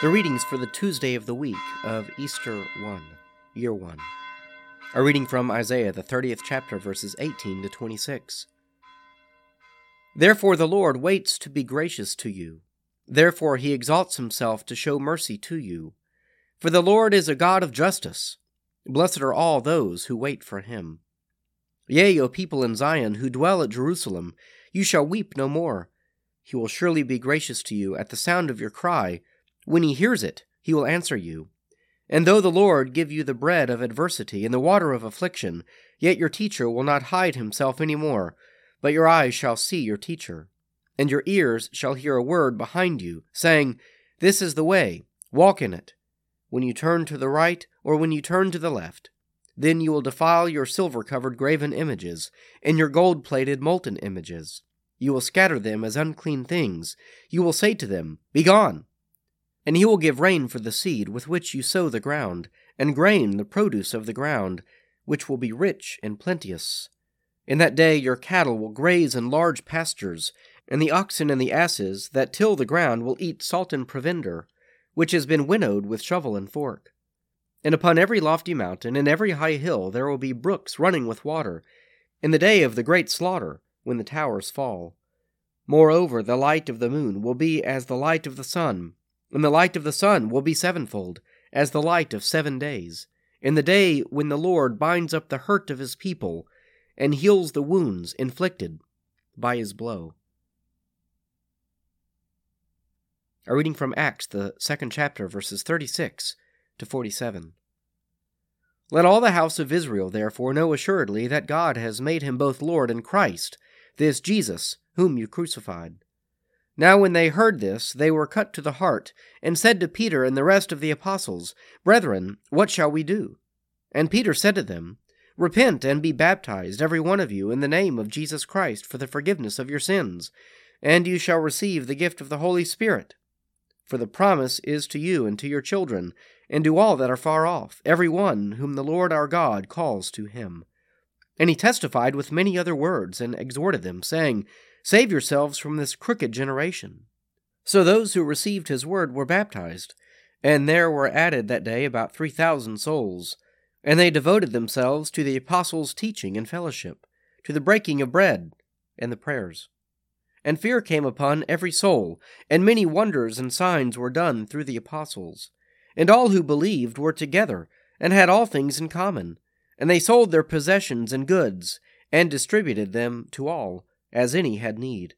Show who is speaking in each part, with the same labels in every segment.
Speaker 1: The readings for the Tuesday of the week of Easter 1, Year 1, are reading from Isaiah, the 30th chapter, verses 18 to 26. Therefore the Lord waits to be gracious to you. Therefore he exalts himself to show mercy to you. For the Lord is a God of justice. Blessed are all those who wait for him. Yea, O people in Zion who dwell at Jerusalem, you shall weep no more. He will surely be gracious to you at the sound of your cry when he hears it, he will answer you. And though the Lord give you the bread of adversity and the water of affliction, yet your teacher will not hide himself any more, but your eyes shall see your teacher. And your ears shall hear a word behind you, saying, This is the way, walk in it. When you turn to the right, or when you turn to the left. Then you will defile your silver covered graven images, and your gold plated molten images. You will scatter them as unclean things. You will say to them, Begone! And he will give rain for the seed with which you sow the ground, and grain the produce of the ground, which will be rich and plenteous. In that day your cattle will graze in large pastures, and the oxen and the asses that till the ground will eat salt and provender, which has been winnowed with shovel and fork. And upon every lofty mountain and every high hill there will be brooks running with water, in the day of the great slaughter, when the towers fall. Moreover, the light of the moon will be as the light of the sun, and the light of the sun will be sevenfold, as the light of seven days, in the day when the Lord binds up the hurt of his people, and heals the wounds inflicted by his blow. A reading from Acts, the second chapter, verses 36 to 47. Let all the house of Israel therefore know assuredly that God has made him both Lord and Christ, this Jesus, whom you crucified. Now when they heard this, they were cut to the heart, and said to Peter and the rest of the apostles, Brethren, what shall we do? And Peter said to them, Repent and be baptized, every one of you, in the name of Jesus Christ, for the forgiveness of your sins, and you shall receive the gift of the Holy Spirit. For the promise is to you and to your children, and to all that are far off, every one whom the Lord our God calls to him. And he testified with many other words, and exhorted them, saying, Save yourselves from this crooked generation. So those who received his word were baptized, and there were added that day about three thousand souls. And they devoted themselves to the apostles' teaching and fellowship, to the breaking of bread, and the prayers. And fear came upon every soul, and many wonders and signs were done through the apostles. And all who believed were together, and had all things in common. And they sold their possessions and goods, and distributed them to all as any had need.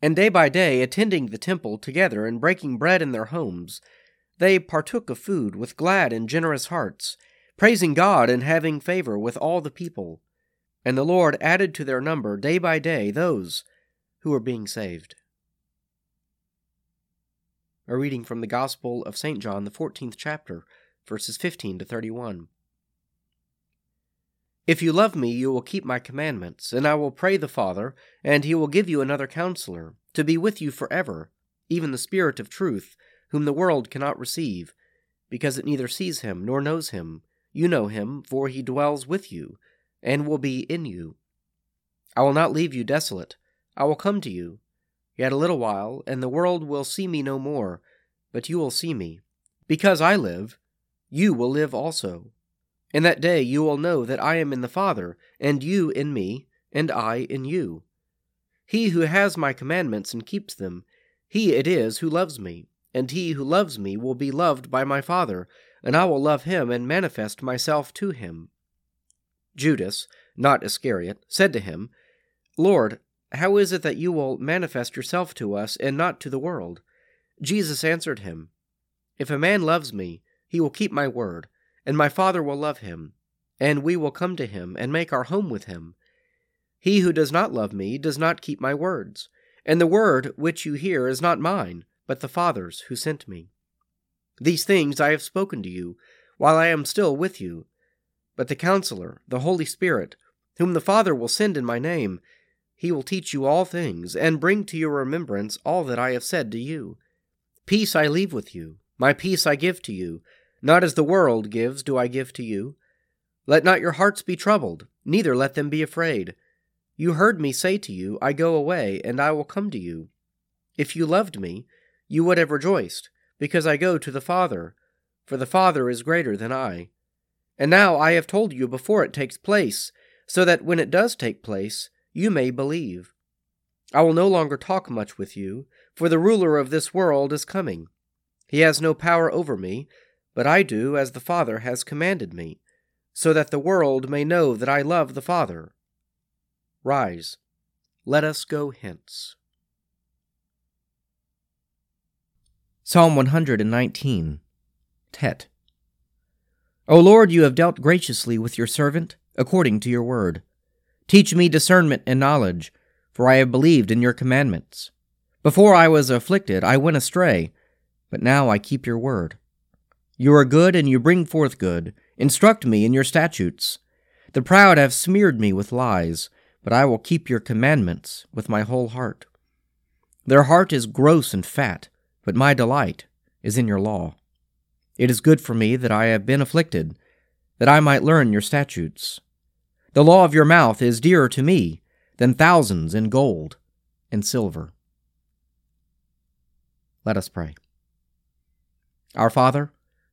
Speaker 1: And day by day, attending the temple together and breaking bread in their homes, they partook of food with glad and generous hearts, praising God and having favor with all the people. And the Lord added to their number day by day those who were being saved. A reading from the Gospel of St. John, the 14th chapter, verses 15 to 31. If you love me, you will keep my commandments, and I will pray the Father, and he will give you another counselor, to be with you forever, even the Spirit of truth, whom the world cannot receive, because it neither sees him nor knows him. You know him, for he dwells with you, and will be in you. I will not leave you desolate. I will come to you. Yet a little while, and the world will see me no more, but you will see me. Because I live, you will live also. In that day you will know that I am in the Father, and you in me, and I in you. He who has my commandments and keeps them, he it is who loves me, and he who loves me will be loved by my Father, and I will love him and manifest myself to him. Judas, not Iscariot, said to him, Lord, how is it that you will manifest yourself to us and not to the world? Jesus answered him, If a man loves me, he will keep my word and my Father will love him, and we will come to him and make our home with him. He who does not love me does not keep my words, and the word which you hear is not mine, but the Father's who sent me. These things I have spoken to you, while I am still with you. But the Counselor, the Holy Spirit, whom the Father will send in my name, he will teach you all things, and bring to your remembrance all that I have said to you. Peace I leave with you, my peace I give to you. Not as the world gives do I give to you. Let not your hearts be troubled, neither let them be afraid. You heard me say to you, I go away, and I will come to you. If you loved me, you would have rejoiced, because I go to the Father, for the Father is greater than I. And now I have told you before it takes place, so that when it does take place, you may believe. I will no longer talk much with you, for the ruler of this world is coming. He has no power over me, but I do as the Father has commanded me, so that the world may know that I love the Father. Rise, let us go hence. Psalm 119 Tet. O Lord, you have dealt graciously with your servant, according to your word. Teach me discernment and knowledge, for I have believed in your commandments. Before I was afflicted, I went astray, but now I keep your word. You are good, and you bring forth good. Instruct me in your statutes. The proud have smeared me with lies, but I will keep your commandments with my whole heart. Their heart is gross and fat, but my delight is in your law. It is good for me that I have been afflicted, that I might learn your statutes. The law of your mouth is dearer to me than thousands in gold and silver. Let us pray. Our Father,